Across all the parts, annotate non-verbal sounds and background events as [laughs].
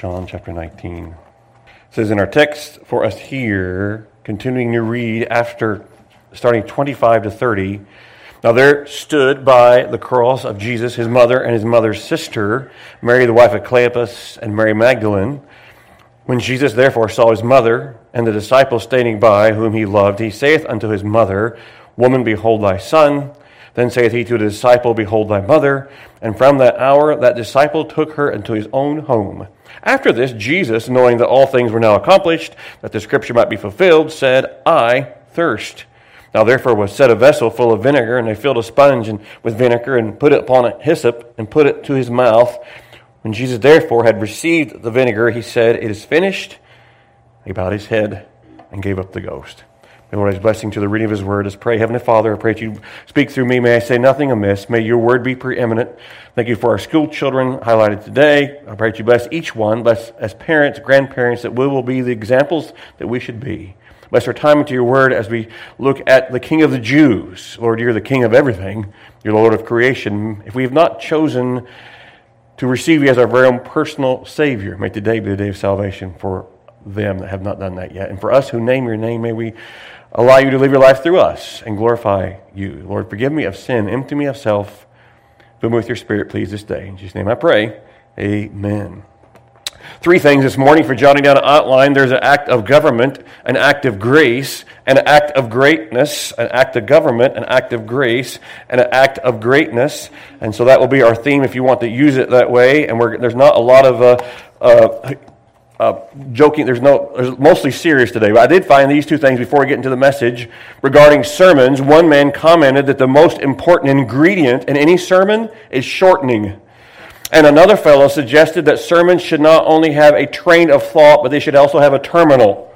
John chapter 19. It says in our text for us here, continuing to read after starting 25 to 30. Now there stood by the cross of Jesus his mother and his mother's sister, Mary the wife of Cleopas, and Mary Magdalene. When Jesus therefore saw his mother and the disciple standing by, whom he loved, he saith unto his mother, Woman, behold thy son. Then saith he to the disciple, Behold thy mother. And from that hour that disciple took her into his own home. After this, Jesus, knowing that all things were now accomplished, that the scripture might be fulfilled, said, I thirst. Now therefore was set a vessel full of vinegar, and they filled a sponge and, with vinegar, and put it upon a hyssop, and put it to his mouth. When Jesus therefore had received the vinegar, he said, It is finished. He bowed his head and gave up the ghost. May Lord, his blessing to the reading of his word. Let's pray. Heavenly Father, I pray that you speak through me. May I say nothing amiss. May your word be preeminent. Thank you for our school children highlighted today. I pray that you bless each one, bless as parents, grandparents, that we will be the examples that we should be. Bless our time into your word as we look at the King of the Jews. Lord, you're the King of everything. You're the Lord of creation. If we have not chosen to receive you as our very own personal Savior, may today be the day of salvation for them that have not done that yet. And for us who name your name, may we allow you to live your life through us and glorify you. Lord, forgive me of sin, empty me of self. Fill me with your spirit, please, this day. In Jesus' name I pray. Amen. Three things this morning for jotting down an outline. There's an act of government, an act of grace, an act of greatness, an act of government, an act of grace, and an act of greatness. And so that will be our theme if you want to use it that way. And there's not a lot of uh, uh, uh, joking. There's no, there's mostly serious today. But I did find these two things before we get into the message regarding sermons. One man commented that the most important ingredient in any sermon is shortening. And another fellow suggested that sermons should not only have a train of thought, but they should also have a terminal.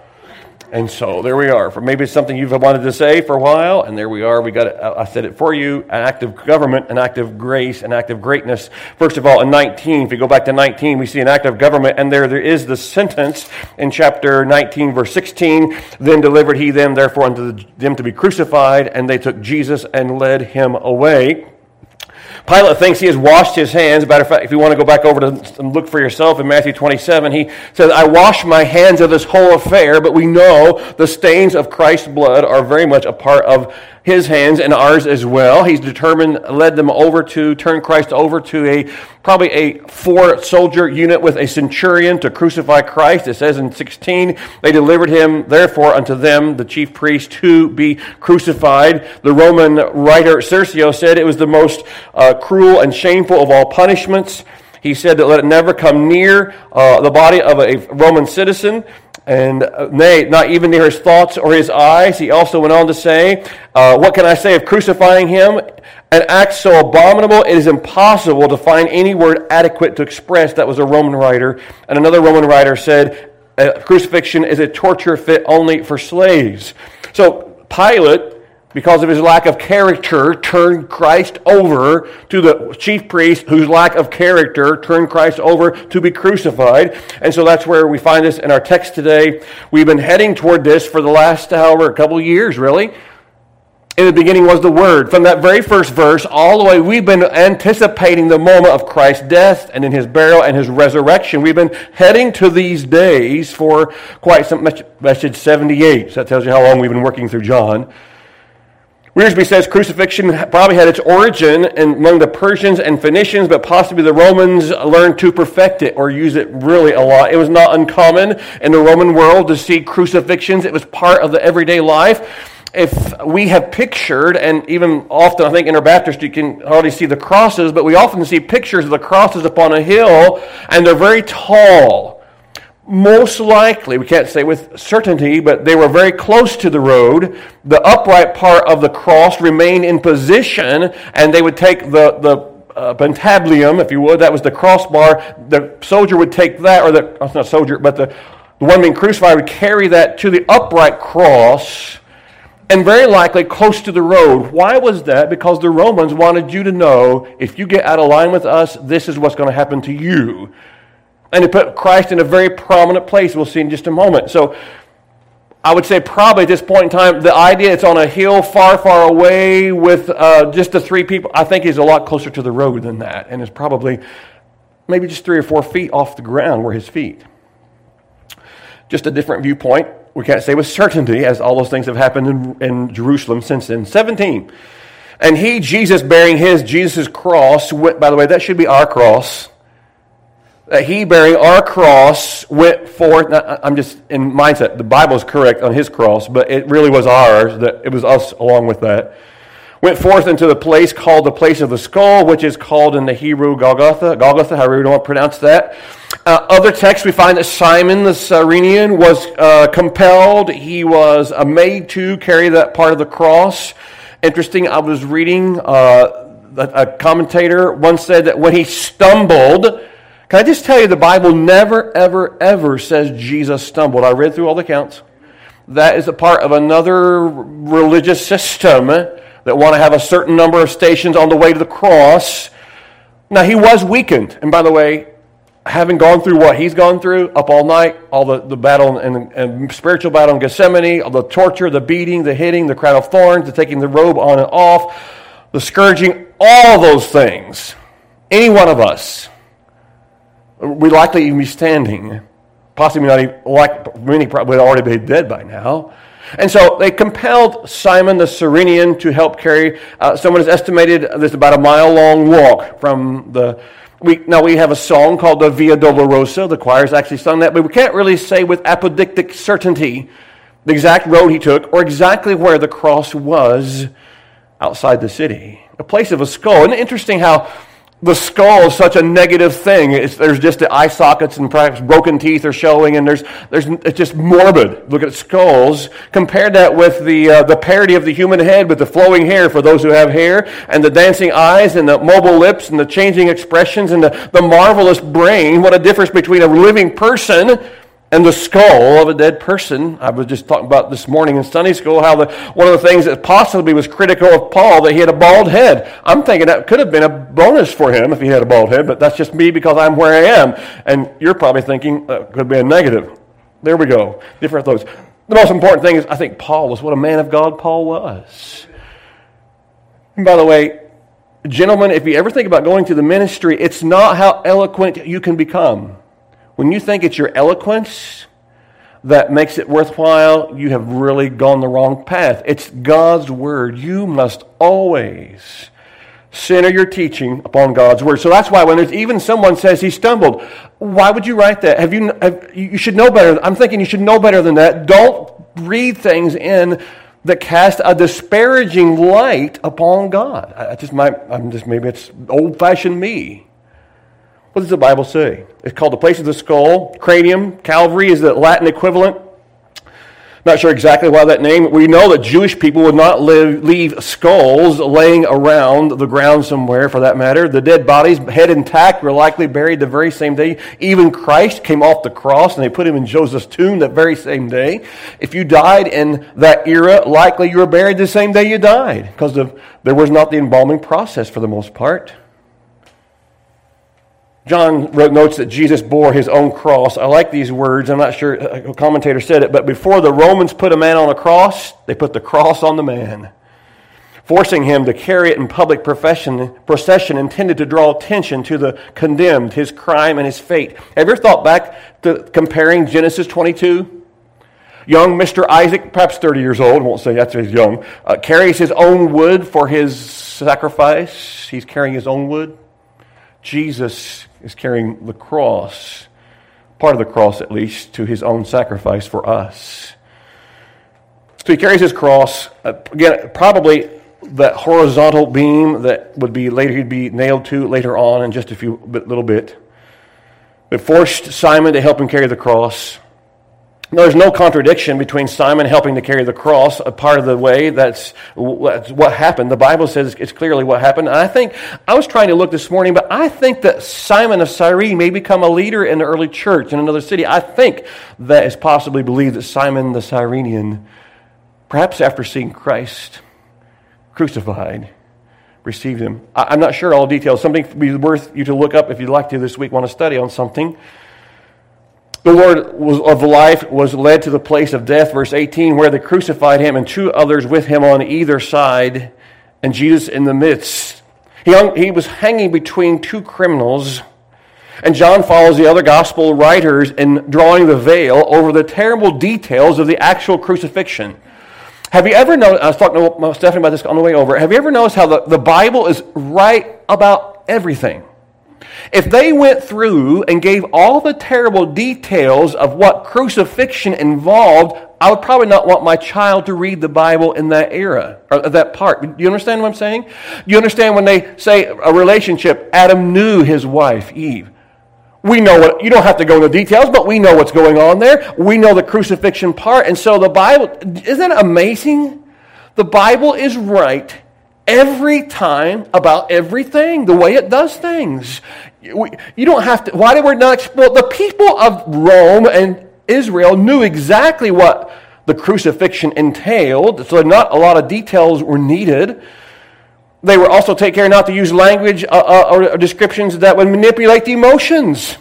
And so there we are. For maybe it's something you've wanted to say for a while, and there we are. We got it. I said it for you. An act of government, an act of grace, an act of greatness. First of all, in 19, if you go back to 19, we see an act of government, and there there is the sentence in chapter 19, verse 16. Then delivered he them therefore unto them to be crucified, and they took Jesus and led him away. Pilate thinks he has washed his hands. Matter of fact, if you want to go back over to look for yourself in Matthew 27, he says, I wash my hands of this whole affair, but we know the stains of Christ's blood are very much a part of his hands and ours as well. He's determined, led them over to, turn Christ over to a, probably a four soldier unit with a centurion to crucify Christ. It says in 16, they delivered him therefore unto them, the chief priest, to be crucified. The Roman writer Cicero said it was the most uh, cruel and shameful of all punishments. He said that let it never come near uh, the body of a Roman citizen and uh, nay, not even near his thoughts or his eyes. He also went on to say, uh, What can I say of crucifying him? An act so abominable, it is impossible to find any word adequate to express. That was a Roman writer. And another Roman writer said, Crucifixion is a torture fit only for slaves. So Pilate because of his lack of character, turned Christ over to the chief priest, whose lack of character turned Christ over to be crucified. And so that's where we find this in our text today. We've been heading toward this for the last, however, a couple years, really. In the beginning was the Word. From that very first verse, all the way, we've been anticipating the moment of Christ's death and in his burial and his resurrection. We've been heading to these days for quite some, message 78. So that tells you how long we've been working through John. Wiersbe says crucifixion probably had its origin among the Persians and Phoenicians, but possibly the Romans learned to perfect it or use it really a lot. It was not uncommon in the Roman world to see crucifixions. It was part of the everyday life. If we have pictured, and even often I think in our Baptist you can hardly see the crosses, but we often see pictures of the crosses upon a hill, and they're very tall most likely, we can't say with certainty, but they were very close to the road. The upright part of the cross remained in position, and they would take the, the uh, patibulum, if you would, that was the crossbar. The soldier would take that, or the, oh, not soldier, but the, the one being crucified would carry that to the upright cross, and very likely close to the road. Why was that? Because the Romans wanted you to know if you get out of line with us, this is what's going to happen to you and he put Christ in a very prominent place. We'll see in just a moment. So I would say probably at this point in time, the idea it's on a hill far, far away with uh, just the three people, I think is a lot closer to the road than that, and is probably maybe just three or four feet off the ground were his feet. Just a different viewpoint. We can't say with certainty, as all those things have happened in, in Jerusalem since then. 17. And he, Jesus, bearing his, Jesus' cross, went, by the way, that should be our cross. That he, bearing our cross, went forth. I'm just in mindset. The Bible is correct on his cross, but it really was ours. That it was us along with that went forth into the place called the place of the skull, which is called in the Hebrew Golgotha, Golgotha, however you don't want to pronounce that. Uh, other texts, we find that Simon the Cyrenian was uh, compelled, he was uh, made to carry that part of the cross. Interesting, I was reading, uh, a commentator once said that when he stumbled, can I just tell you, the Bible never, ever, ever says Jesus stumbled. I read through all the accounts. That is a part of another religious system that want to have a certain number of stations on the way to the cross. Now, he was weakened. And by the way, having gone through what he's gone through up all night, all the, the battle and, and spiritual battle in Gethsemane, all the torture, the beating, the hitting, the crown of thorns, the taking the robe on and off, the scourging, all those things, any one of us, we likely even be standing. Possibly not even, like many probably would already be dead by now. And so they compelled Simon the Cyrenian to help carry. Uh, someone has estimated this about a mile long walk from the. We, now we have a song called the Via Dolorosa. The choir's actually sung that, but we can't really say with apodictic certainty the exact road he took or exactly where the cross was outside the city. A place of a skull. And interesting how the skull is such a negative thing. It's, there's just the eye sockets and perhaps broken teeth are showing, and there's, there's, it's just morbid. Look at skulls. Compare that with the, uh, the parody of the human head with the flowing hair for those who have hair, and the dancing eyes, and the mobile lips, and the changing expressions, and the, the marvelous brain. What a difference between a living person and the skull of a dead person. I was just talking about this morning in Sunday school how the, one of the things that possibly was critical of Paul that he had a bald head. I'm thinking that could have been a bonus for him if he had a bald head, but that's just me because I'm where I am. And you're probably thinking uh, could be a negative. There we go. Different thoughts. The most important thing is I think Paul was what a man of God Paul was. And by the way, gentlemen, if you ever think about going to the ministry, it's not how eloquent you can become. When you think it's your eloquence that makes it worthwhile, you have really gone the wrong path. It's God's word. You must always center your teaching upon God's word. So that's why when there's even someone says he stumbled, why would you write that? Have you have, you should know better. I'm thinking you should know better than that. Don't read things in that cast a disparaging light upon God. I just might I'm just maybe it's old-fashioned me. What does the Bible say? It's called the place of the skull. Cranium, Calvary is the Latin equivalent. Not sure exactly why that name. We know that Jewish people would not live, leave skulls laying around the ground somewhere, for that matter. The dead bodies, head intact, were likely buried the very same day. Even Christ came off the cross and they put him in Joseph's tomb that very same day. If you died in that era, likely you were buried the same day you died because there was not the embalming process for the most part. John wrote notes that Jesus bore his own cross. I like these words. I'm not sure a commentator said it, but before the Romans put a man on a cross, they put the cross on the man, forcing him to carry it in public procession intended to draw attention to the condemned, his crime and his fate. Have you ever thought back to comparing Genesis 22? Young Mr. Isaac, perhaps 30 years old, won't say that's he's young, uh, carries his own wood for his sacrifice. He's carrying his own wood. Jesus is carrying the cross, part of the cross at least, to his own sacrifice for us. So he carries his cross, uh, again, probably that horizontal beam that would be later he'd be nailed to later on in just a few little bit. It forced Simon to help him carry the cross. There's no contradiction between Simon helping to carry the cross, a part of the way. That's, what happened. The Bible says it's clearly what happened. And I think, I was trying to look this morning, but I think that Simon of Cyrene may become a leader in the early church in another city. I think that is possibly believed that Simon the Cyrenian, perhaps after seeing Christ crucified, received him. I'm not sure all details. Something would be worth you to look up if you'd like to this week, want to study on something. The Lord of life was led to the place of death, verse 18, where they crucified him and two others with him on either side, and Jesus in the midst. He, hung, he was hanging between two criminals. And John follows the other gospel writers in drawing the veil over the terrible details of the actual crucifixion. Have you ever noticed, I was talking to Stephanie about this on the way over, have you ever noticed how the, the Bible is right about everything? If they went through and gave all the terrible details of what crucifixion involved, I would probably not want my child to read the Bible in that era, or that part. Do you understand what I'm saying? Do you understand when they say a relationship, Adam knew his wife, Eve? We know what, you don't have to go into details, but we know what's going on there. We know the crucifixion part. And so the Bible, isn't it amazing? The Bible is right every time about everything, the way it does things. You don't have to, why did we not explore? The people of Rome and Israel knew exactly what the crucifixion entailed, so not a lot of details were needed. They were also take care not to use language uh, uh, or descriptions that would manipulate the emotions.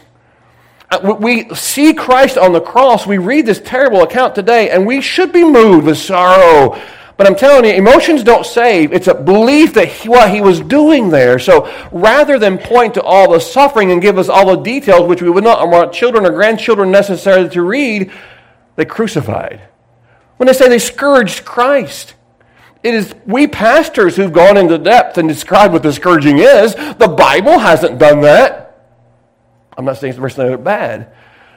Uh, we see Christ on the cross, we read this terrible account today, and we should be moved with sorrow but I'm telling you, emotions don't save. It's a belief that he, what he was doing there. So rather than point to all the suffering and give us all the details, which we would not want children or grandchildren necessarily to read, they crucified. When they say they scourged Christ, it is we pastors who've gone into depth and described what the scourging is. The Bible hasn't done that. I'm not saying it's bad.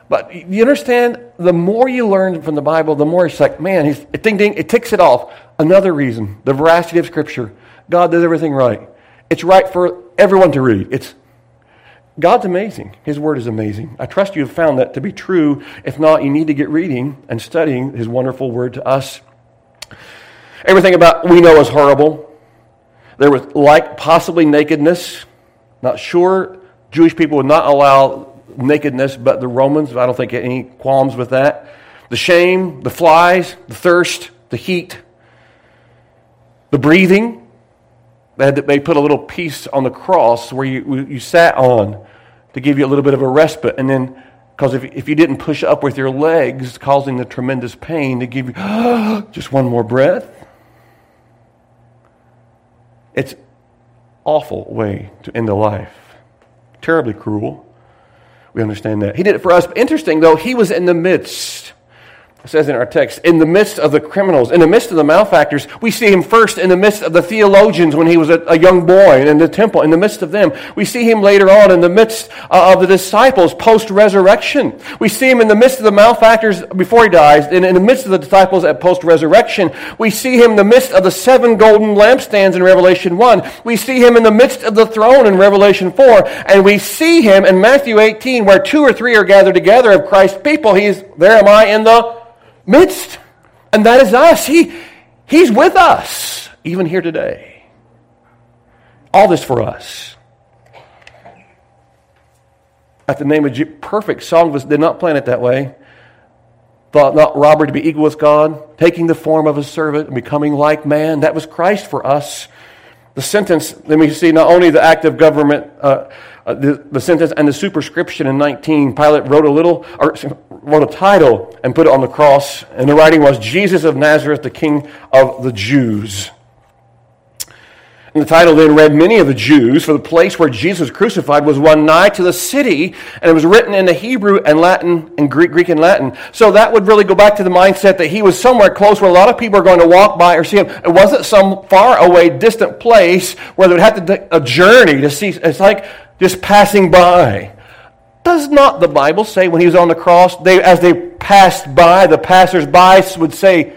But you understand, the more you learn from the Bible, the more it's like, man, ding, ding, it ticks it off. Another reason, the veracity of Scripture. God does everything right. It's right for everyone to read. It's God's amazing. His word is amazing. I trust you have found that to be true. If not, you need to get reading and studying his wonderful word to us. Everything about we know is horrible. There was like possibly nakedness. Not sure. Jewish people would not allow nakedness, but the Romans, I don't think any qualms with that. The shame, the flies, the thirst, the heat, the breathing. They, had, they put a little piece on the cross where you, you sat on to give you a little bit of a respite. And then, because if, if you didn't push up with your legs, causing the tremendous pain, to give you [gasps] just one more breath. It's awful way to end a life. Terribly cruel. We understand that. He did it for us. Interesting, though, he was in the midst says in our text, in the midst of the criminals, in the midst of the malefactors, we see him first in the midst of the theologians when he was a, a young boy in the temple, in the midst of them. We see him later on in the midst uh, of the disciples post resurrection. We see him in the midst of the malefactors before he dies, and in the midst of the disciples at post resurrection. We see him in the midst of the seven golden lampstands in Revelation 1. We see him in the midst of the throne in Revelation 4. And we see him in Matthew 18, where two or three are gathered together of Christ's people. He's, there am I in the midst. And that is us. He, he's with us, even here today. All this for us. At the name of Jesus, perfect song was, did not plan it that way. Thought not robbery to be equal with God, taking the form of a servant and becoming like man. That was Christ for us. The sentence, let me see, not only the act of government, uh, uh, the, the sentence and the superscription in 19, Pilate wrote a little, or wrote a title and put it on the cross, and the writing was Jesus of Nazareth, the King of the Jews. And the title then read Many of the Jews, for the place where Jesus crucified was one nigh to the city, and it was written in the Hebrew and Latin and Greek, Greek and Latin. So that would really go back to the mindset that he was somewhere close where a lot of people are going to walk by or see him. It wasn't some far away, distant place where they would have to take a journey to see. It's like just passing by. Does not the Bible say when he was on the cross, they, as they passed by, the passers-by would say,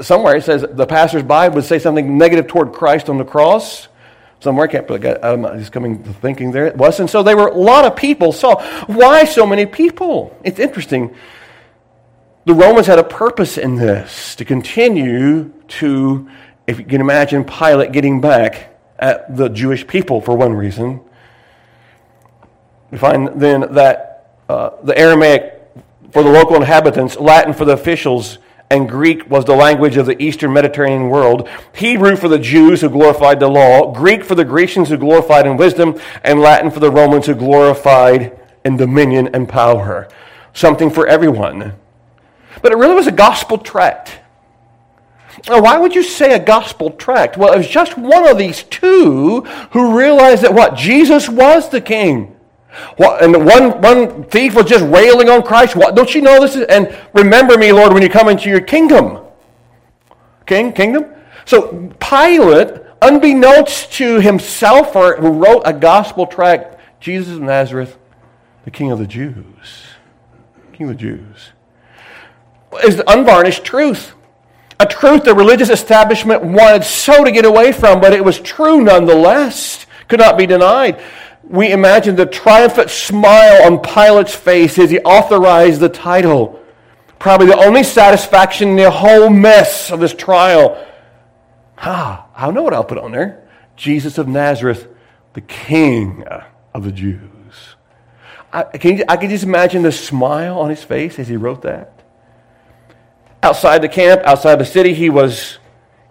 somewhere it says the passers-by would say something negative toward Christ on the cross? Somewhere, I can't put it, I'm just coming to thinking there it was. And so there were a lot of people. So why so many people? It's interesting. The Romans had a purpose in this to continue to, if you can imagine Pilate getting back at the Jewish people for one reason, we find then that uh, the Aramaic for the local inhabitants, Latin for the officials, and Greek was the language of the Eastern Mediterranean world. Hebrew for the Jews who glorified the law, Greek for the Grecians who glorified in wisdom, and Latin for the Romans who glorified in dominion and power. Something for everyone. But it really was a gospel tract. Now, why would you say a gospel tract? Well, it was just one of these two who realized that what? Jesus was the king. What, and one, one thief was just railing on Christ. What, don't you know this? Is, and remember me, Lord, when you come into your kingdom. King, kingdom? So Pilate, unbeknownst to himself, or who wrote a gospel tract, Jesus of Nazareth, the King of the Jews. King of the Jews. Is the unvarnished truth. A truth the religious establishment wanted so to get away from, but it was true nonetheless. Could not be denied. We imagine the triumphant smile on Pilate's face as he authorized the title. Probably the only satisfaction in the whole mess of this trial. Ah, I know what I'll put on there. Jesus of Nazareth, the King of the Jews. I can, I can just imagine the smile on his face as he wrote that. Outside the camp, outside the city, he was,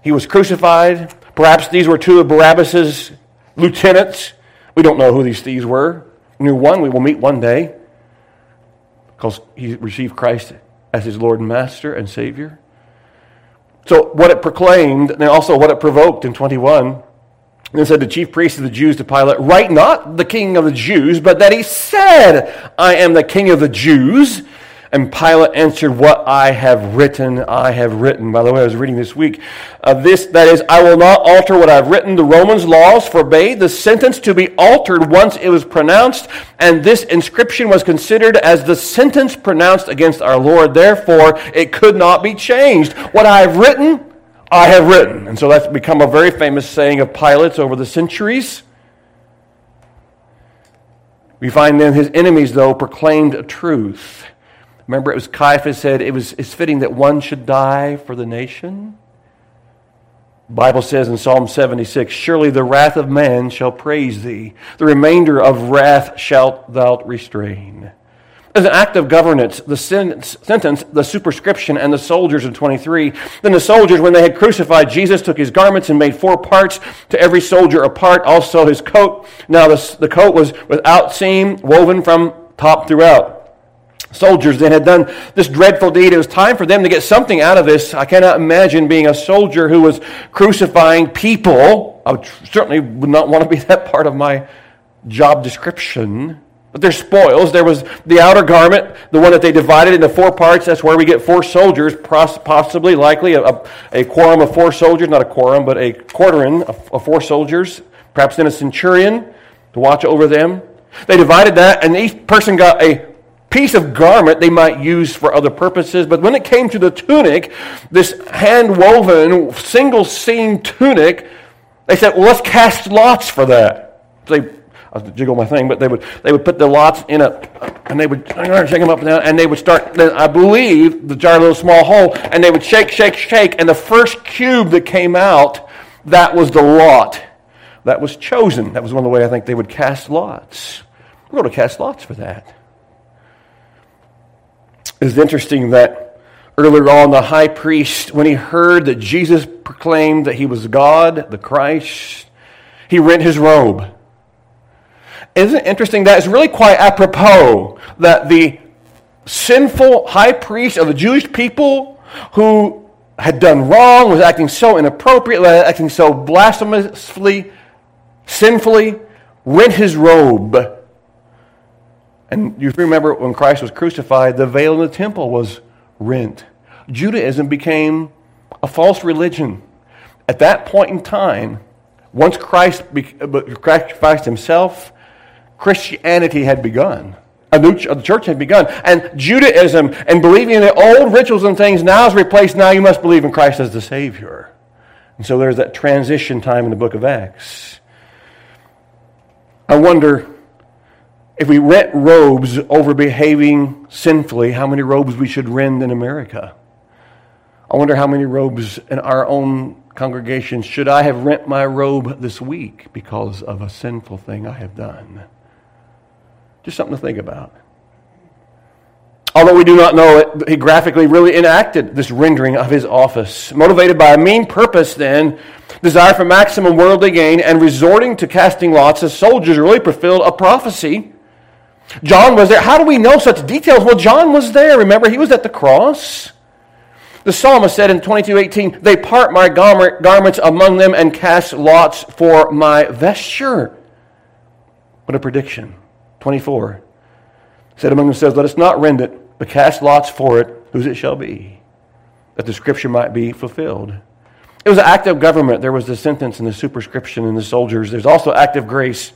he was crucified. Perhaps these were two of Barabbas's lieutenants. We don't know who these thieves were. We knew one we will meet one day because he received Christ as his Lord and Master and Savior. So, what it proclaimed, and also what it provoked in 21, and said the chief priests of the Jews to Pilate, Write not the king of the Jews, but that he said, I am the king of the Jews. And Pilate answered, What I have written, I have written. By the way, I was reading this week. Uh, this, that is, I will not alter what I've written. The Romans' laws forbade the sentence to be altered once it was pronounced, and this inscription was considered as the sentence pronounced against our Lord. Therefore, it could not be changed. What I have written, I have written. And so that's become a very famous saying of Pilate's over the centuries. We find then his enemies, though, proclaimed a truth. Remember, it was Caiaphas said it was it's fitting that one should die for the nation. The Bible says in Psalm 76, Surely the wrath of man shall praise thee, the remainder of wrath shalt thou restrain. As an act of governance, the sentence, the superscription, and the soldiers in 23. Then the soldiers, when they had crucified Jesus, took his garments and made four parts, to every soldier a part, also his coat. Now the, the coat was without seam, woven from top throughout soldiers that had done this dreadful deed. It was time for them to get something out of this. I cannot imagine being a soldier who was crucifying people. I would, certainly would not want to be [laughs] that part of my job description. But there's spoils. There was the outer garment, the one that they divided into four parts. That's where we get four soldiers, possibly, likely, a, a quorum of four soldiers, not a quorum, but a quaternion of, of four soldiers, perhaps then a centurion to watch over them. They divided that, and each person got a piece of garment they might use for other purposes. But when it came to the tunic, this hand woven, single seam tunic, they said, well, let's cast lots for that. They, I jiggle my thing, but they would, they would put the lots in a, and they would shake them up and down, and they would start, I believe, the jar little small hole, and they would shake, shake, shake, and the first cube that came out, that was the lot. That was chosen. That was one of the ways I think they would cast lots. We're going to cast lots for that. It's interesting that earlier on, the high priest, when he heard that Jesus proclaimed that he was God, the Christ, he rent his robe. Isn't it interesting that it's really quite apropos that the sinful high priest of the Jewish people who had done wrong, was acting so inappropriately, acting so blasphemously, sinfully, rent his robe and you remember when Christ was crucified, the veil in the temple was rent. Judaism became a false religion. At that point in time, once Christ sacrificed himself, Christianity had begun. A new ch- church had begun. And Judaism and believing in the old rituals and things now is replaced. Now you must believe in Christ as the Savior. And so there's that transition time in the book of Acts. I wonder if we rent robes over behaving sinfully, how many robes we should rent in America? I wonder how many robes in our own congregation should I have rent my robe this week because of a sinful thing I have done? Just something to think about. Although we do not know it, he graphically really enacted this rendering of his office. Motivated by a mean purpose, then, desire for maximum worldly gain, and resorting to casting lots, the soldiers really fulfilled a prophecy John was there. How do we know such details? Well, John was there. Remember, he was at the cross. The psalmist said in 22:18, "They part my garments among them and cast lots for my vesture." What a prediction. 24 said among themselves, Let us not rend it, but cast lots for it, whose it shall be, that the scripture might be fulfilled. It was an act of government. There was the sentence and the superscription in the soldiers. There's also active grace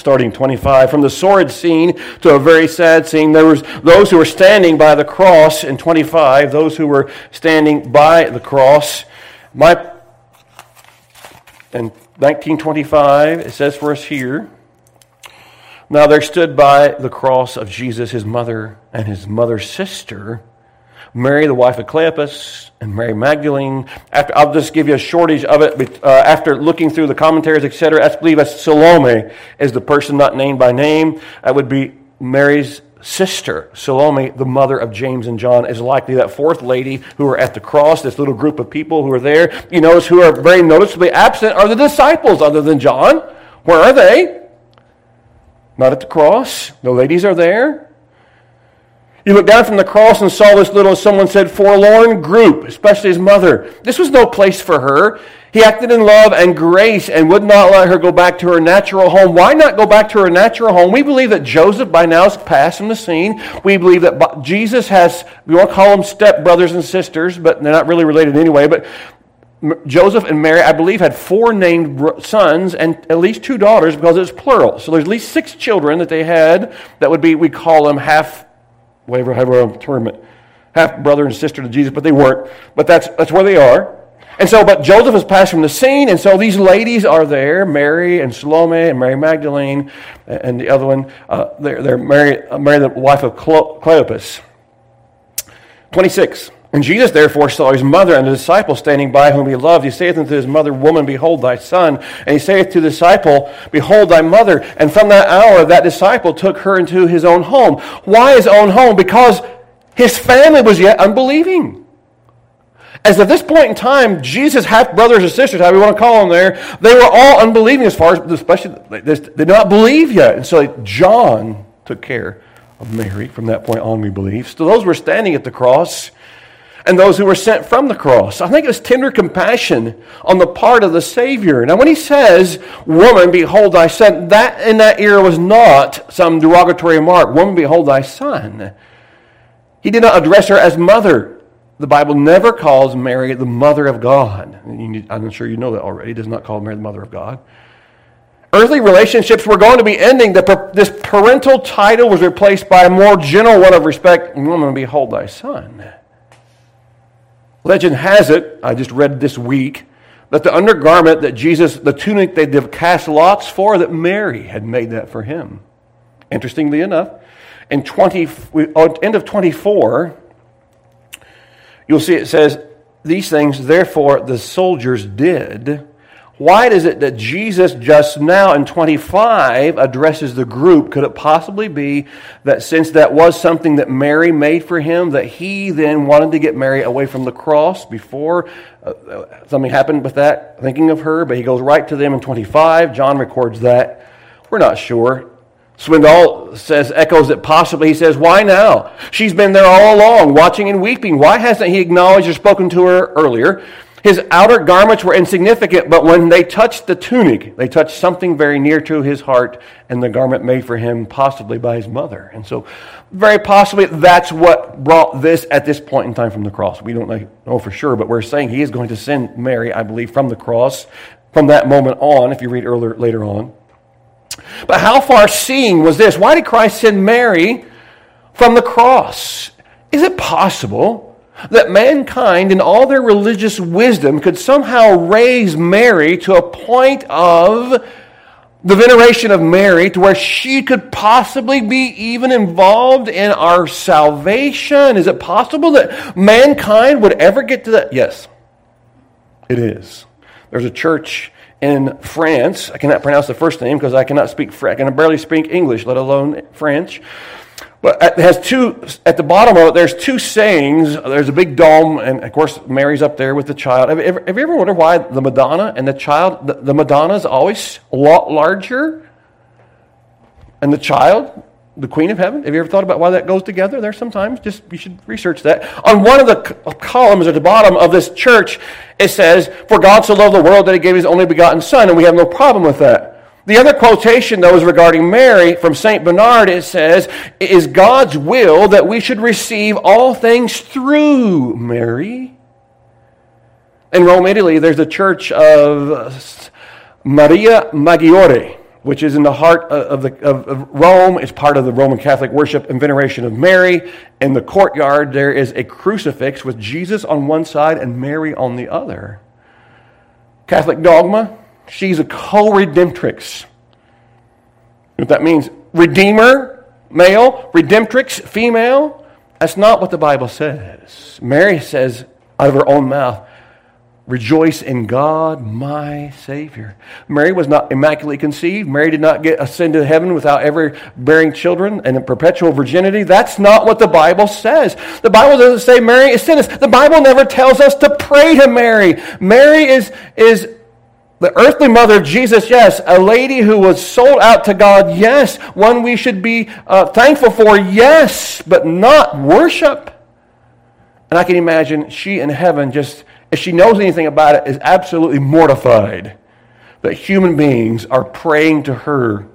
starting 25 from the sordid scene to a very sad scene there was those who were standing by the cross in 25 those who were standing by the cross. My in 1925 it says for us here now there stood by the cross of Jesus his mother and his mother's sister, Mary, the wife of Cleopas, and Mary Magdalene. After, I'll just give you a shortage of it. Uh, after looking through the commentaries, etc., I believe that Salome is the person not named by name. That would be Mary's sister, Salome, the mother of James and John, is likely that fourth lady who are at the cross, this little group of people who are there. You notice who are very noticeably absent are the disciples other than John. Where are they? Not at the cross. The ladies are there. You looked down from the cross and saw this little, someone said, forlorn group, especially his mother. This was no place for her. He acted in love and grace and would not let her go back to her natural home. Why not go back to her natural home? We believe that Joseph by now is passed from the scene. We believe that Jesus has, we won't call them step brothers and sisters, but they're not really related anyway, but Joseph and Mary, I believe, had four named sons and at least two daughters because it's plural. So there's at least six children that they had that would be, we call them half, whatever, however term it, half brother and sister to Jesus, but they weren't. But that's, that's where they are. And so, but Joseph has passed from the scene, and so these ladies are there Mary and Salome and Mary Magdalene, and the other one, uh, they're, they're Mary, uh, Mary, the wife of Cleopas. 26. And Jesus therefore saw his mother and the disciple standing by whom he loved. He saith unto his mother, Woman, behold thy son. And he saith to the disciple, Behold thy mother. And from that hour that disciple took her into his own home. Why his own home? Because his family was yet unbelieving. As at this point in time, Jesus' half brothers and sisters, however you want to call them there, they were all unbelieving as far as, especially, they did not believe yet. And so John took care of Mary from that point on, we believe. So those were standing at the cross and those who were sent from the cross. I think it was tender compassion on the part of the Savior. Now, when he says, Woman, behold thy son, that in that era was not some derogatory remark. Woman, behold thy son. He did not address her as mother. The Bible never calls Mary the mother of God. I'm sure you know that already. It does not call Mary the mother of God. Earthly relationships were going to be ending. This parental title was replaced by a more general one of respect. Woman, behold thy son. Legend has it, I just read this week, that the undergarment that Jesus, the tunic they cast lots for, that Mary had made that for him. Interestingly enough, in 20, end of 24, you'll see it says, These things, therefore, the soldiers did why is it that Jesus just now in 25 addresses the group? Could it possibly be that since that was something that Mary made for him, that he then wanted to get Mary away from the cross before uh, something happened with that, thinking of her? But he goes right to them in 25. John records that. We're not sure. Swindoll says, echoes it possibly. He says, Why now? She's been there all along, watching and weeping. Why hasn't he acknowledged or spoken to her earlier? His outer garments were insignificant, but when they touched the tunic, they touched something very near to his heart and the garment made for him, possibly by his mother. And so, very possibly, that's what brought this at this point in time from the cross. We don't know for sure, but we're saying he is going to send Mary, I believe, from the cross from that moment on, if you read earlier, later on. But how far seeing was this? Why did Christ send Mary from the cross? Is it possible? That mankind, in all their religious wisdom, could somehow raise Mary to a point of the veneration of Mary to where she could possibly be even involved in our salvation? Is it possible that mankind would ever get to that? Yes, it is. There's a church in France. I cannot pronounce the first name because I cannot speak French. I can barely speak English, let alone French. But it has two, at the bottom of it, there's two sayings. There's a big dome, and of course, Mary's up there with the child. Have you ever, have you ever wondered why the Madonna and the child, the, the is always a lot larger? And the child, the Queen of Heaven? Have you ever thought about why that goes together there sometimes? Just, you should research that. On one of the columns at the bottom of this church, it says, For God so loved the world that he gave his only begotten Son, and we have no problem with that. The other quotation, though, is regarding Mary from St. Bernard. It says, It is God's will that we should receive all things through Mary. In Rome, Italy, there's a church of Maria Maggiore, which is in the heart of, the, of, of Rome. It's part of the Roman Catholic worship and veneration of Mary. In the courtyard, there is a crucifix with Jesus on one side and Mary on the other. Catholic dogma She's a co redemptrix. What that means? Redeemer, male, redemptrix, female. That's not what the Bible says. Mary says out of her own mouth, Rejoice in God, my Savior. Mary was not immaculately conceived. Mary did not get ascend to heaven without ever bearing children and in perpetual virginity. That's not what the Bible says. The Bible doesn't say Mary is sinless. The Bible never tells us to pray to Mary. Mary is, is the earthly mother of Jesus, yes. A lady who was sold out to God, yes. One we should be uh, thankful for, yes, but not worship. And I can imagine she in heaven, just if she knows anything about it, is absolutely mortified that human beings are praying to her,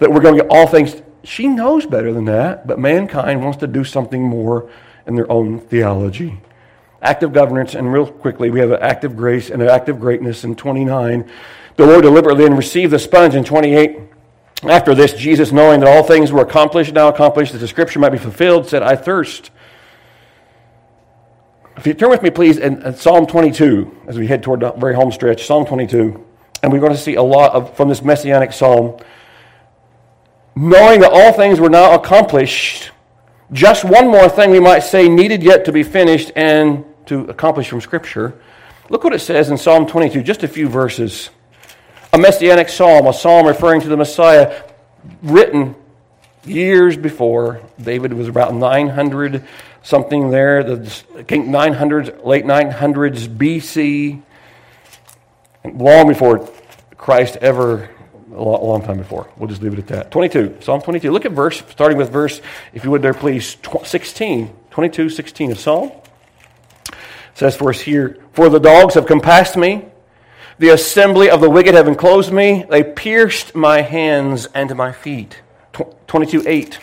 that we're going to get all things. She knows better than that, but mankind wants to do something more in their own theology active governance, and real quickly, we have an active grace and an active greatness in 29. The Lord deliberately and received the sponge in 28. After this, Jesus, knowing that all things were accomplished, now accomplished, that the scripture might be fulfilled, said, I thirst. If you turn with me, please, in, Psalm 22, as we head toward the very home stretch, Psalm 22, and we're going to see a lot of, from this messianic psalm. Knowing that all things were now accomplished, just one more thing we might say needed yet to be finished and to accomplish from Scripture. Look what it says in Psalm 22, just a few verses. A messianic psalm, a psalm referring to the Messiah, written years before. David was about 900 something there, the 900s, late 900s BC, long before Christ ever a long, time before. We'll just leave it at that. 22, Psalm 22. Look at verse, starting with verse, if you would there, please, 16, 22, 16 of Psalm. It says for us here, For the dogs have compassed me, the assembly of the wicked have enclosed me, they pierced my hands and my feet. 22, 8.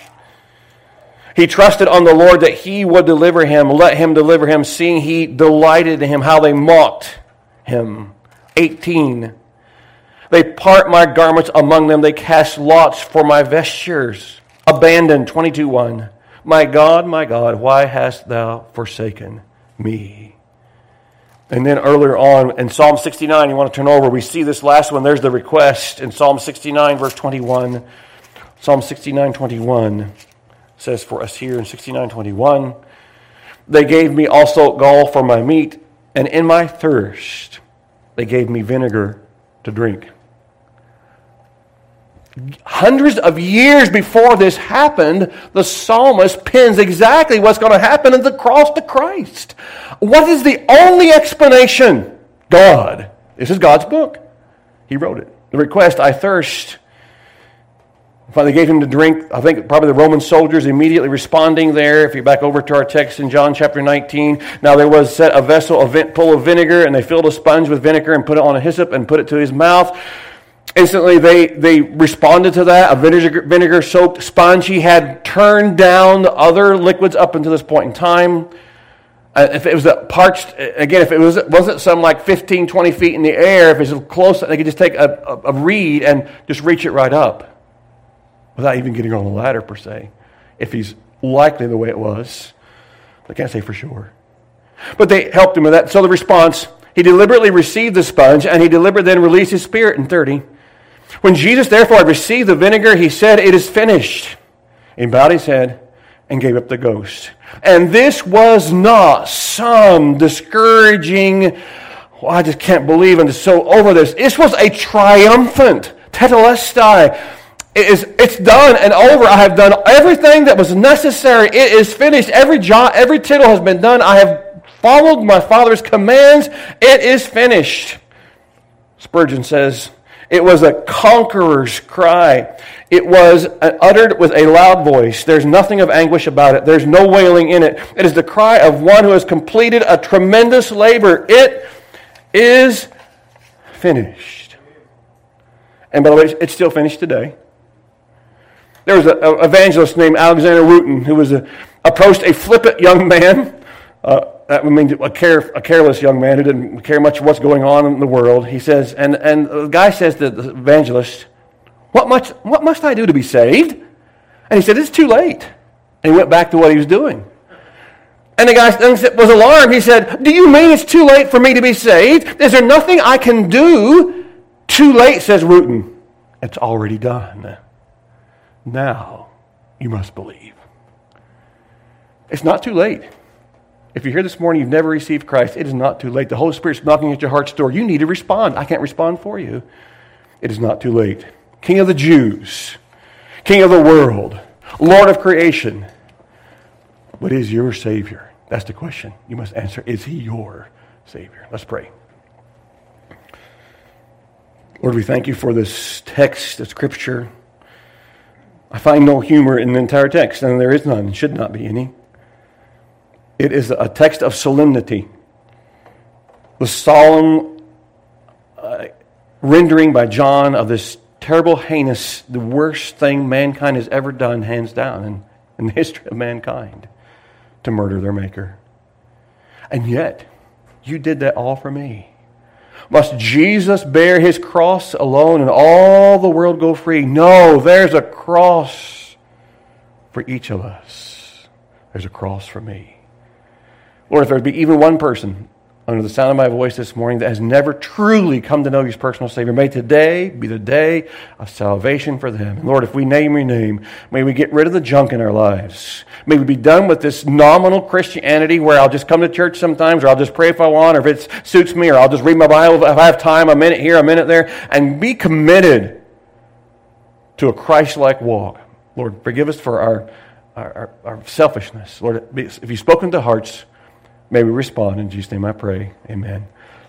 He trusted on the Lord that he would deliver him. Let him deliver him, seeing he delighted in him, how they mocked him. 18. They part my garments among them. They cast lots for my vestures. Abandoned, 22 1. My God, my God, why hast thou forsaken me? And then earlier on in Psalm 69, you want to turn over, we see this last one. There's the request in Psalm 69, verse 21. Psalm 69, 21 says for us here in 69, 21, They gave me also gall for my meat, and in my thirst they gave me vinegar to drink hundreds of years before this happened, the psalmist pins exactly what's going to happen in the cross to Christ. What is the only explanation? God. This is God's book. He wrote it. The request, I thirst. Finally gave him to drink. I think probably the Roman soldiers immediately responding there. If you back over to our text in John chapter 19, now there was set a vessel a full of vinegar, and they filled a sponge with vinegar and put it on a hyssop and put it to his mouth. Instantly, they, they responded to that. A vinegar, vinegar soaked sponge. He had turned down the other liquids up until this point in time. Uh, if it was a parched, again, if it was, wasn't some like 15, 20 feet in the air, if it was close, they could just take a, a, a reed and just reach it right up without even getting on the ladder, per se, if he's likely the way it was. I can't say for sure. But they helped him with that. So the response, he deliberately received the sponge and he deliberately then released his spirit in 30. When Jesus therefore had received the vinegar, he said, It is finished. He bowed his head and gave up the ghost. And this was not some discouraging, well, I just can't believe I'm so over this. This was a triumphant tetelestai. It is, it's done and over. I have done everything that was necessary. It is finished. Every jot, every tittle has been done. I have followed my Father's commands. It is finished. Spurgeon says, it was a conqueror's cry. It was uttered with a loud voice. There's nothing of anguish about it. There's no wailing in it. It is the cry of one who has completed a tremendous labor. It is finished. And by the way, it's still finished today. There was an evangelist named Alexander Wooten who was a, approached a flippant young man. Uh, Uh, that mean, a, care, a careless young man who didn't care much what's going on in the world. He says, and, and the guy says to the evangelist, what, much, what must I do to be saved? And he said, It's too late. And he went back to what he was doing. And the guy was alarmed. He said, Do you mean it's too late for me to be saved? Is there nothing I can do? Too late, says Wooten. It's already done. Now you must believe. It's not too late. If you're here this morning, you've never received Christ, it is not too late. The Holy Spirit's knocking at your heart's door. You need to respond. I can't respond for you. It is not too late. King of the Jews, King of the world, Lord of creation. But is your Savior? That's the question you must answer. Is He your Savior? Let's pray. Lord, we thank you for this text of Scripture. I find no humor in the entire text, and there is none, should not be any. It is a text of solemnity. The solemn uh, rendering by John of this terrible, heinous, the worst thing mankind has ever done, hands down, in, in the [laughs] history of mankind, to murder their Maker. And yet, you did that all for me. Must Jesus bear his cross alone and all the world go free? No, there's a cross for each of us. There's a cross for me. Lord, if there be even one person under the sound of my voice this morning that has never truly come to know as personal Savior, may today be the day of salvation for them. Lord, if we name your name, may we get rid of the junk in our lives. May we be done with this nominal Christianity where I'll just come to church sometimes, or I'll just pray if I want, or if it suits me, or I'll just read my Bible if I have time, a minute here, a minute there, and be committed to a Christ like walk. Lord, forgive us for our, our, our, selfishness. Lord, if you've spoken to hearts, May we respond. In Jesus' name I pray. Amen.